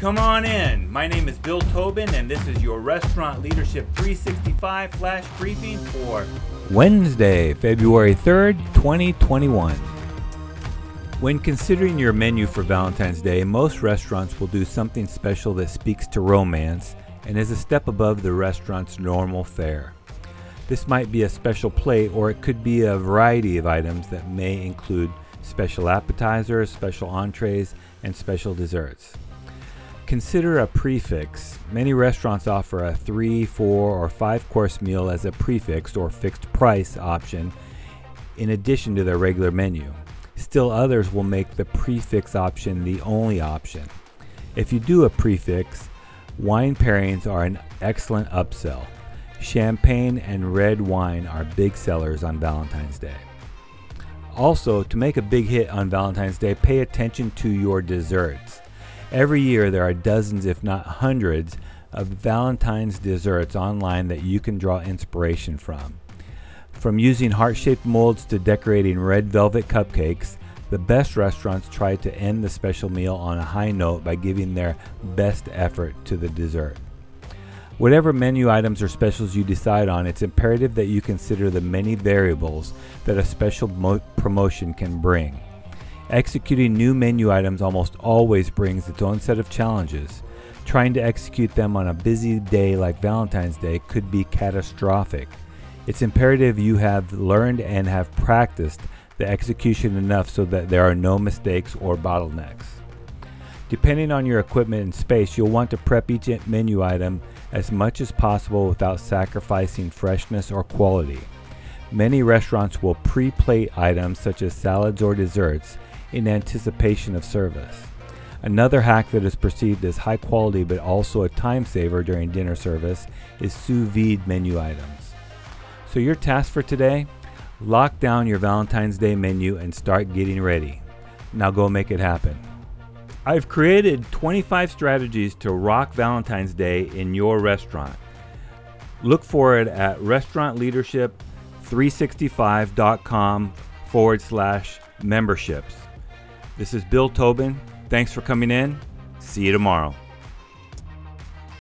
Come on in. My name is Bill Tobin, and this is your Restaurant Leadership 365 flash briefing for Wednesday, February 3rd, 2021. When considering your menu for Valentine's Day, most restaurants will do something special that speaks to romance and is a step above the restaurant's normal fare. This might be a special plate, or it could be a variety of items that may include special appetizers, special entrees, and special desserts. Consider a prix fixe. Many restaurants offer a three, four, or five course meal as a prix fixe or fixed price option in addition to their regular menu. Still, others will make the prix fixe option the only option. If you do a prix fixe, wine pairings are an excellent upsell. Champagne and red wine are big sellers on Valentine's Day. Also, to make a big hit on Valentine's Day, pay attention to your desserts. Every year, there are dozens, if not hundreds, of Valentine's desserts online that you can draw inspiration from. From using heart shaped molds to decorating red velvet cupcakes, the best restaurants try to end the special meal on a high note by giving their best effort to the dessert. Whatever menu items or specials you decide on, it's imperative that you consider the many variables that a special mo- promotion can bring. Executing new menu items almost always brings its own set of challenges. Trying to execute them on a busy day like Valentine's Day could be catastrophic. It's imperative you have learned and have practiced the execution enough so that there are no mistakes or bottlenecks. Depending on your equipment and space, you'll want to prep each menu item as much as possible without sacrificing freshness or quality. Many restaurants will pre plate items such as salads or desserts in anticipation of service. Another hack that is perceived as high quality but also a time saver during dinner service is sous vide menu items. So, your task for today lock down your Valentine's Day menu and start getting ready. Now, go make it happen. I've created 25 strategies to rock Valentine's Day in your restaurant. Look for it at restaurantleadership365.com forward slash memberships. This is Bill Tobin. Thanks for coming in. See you tomorrow.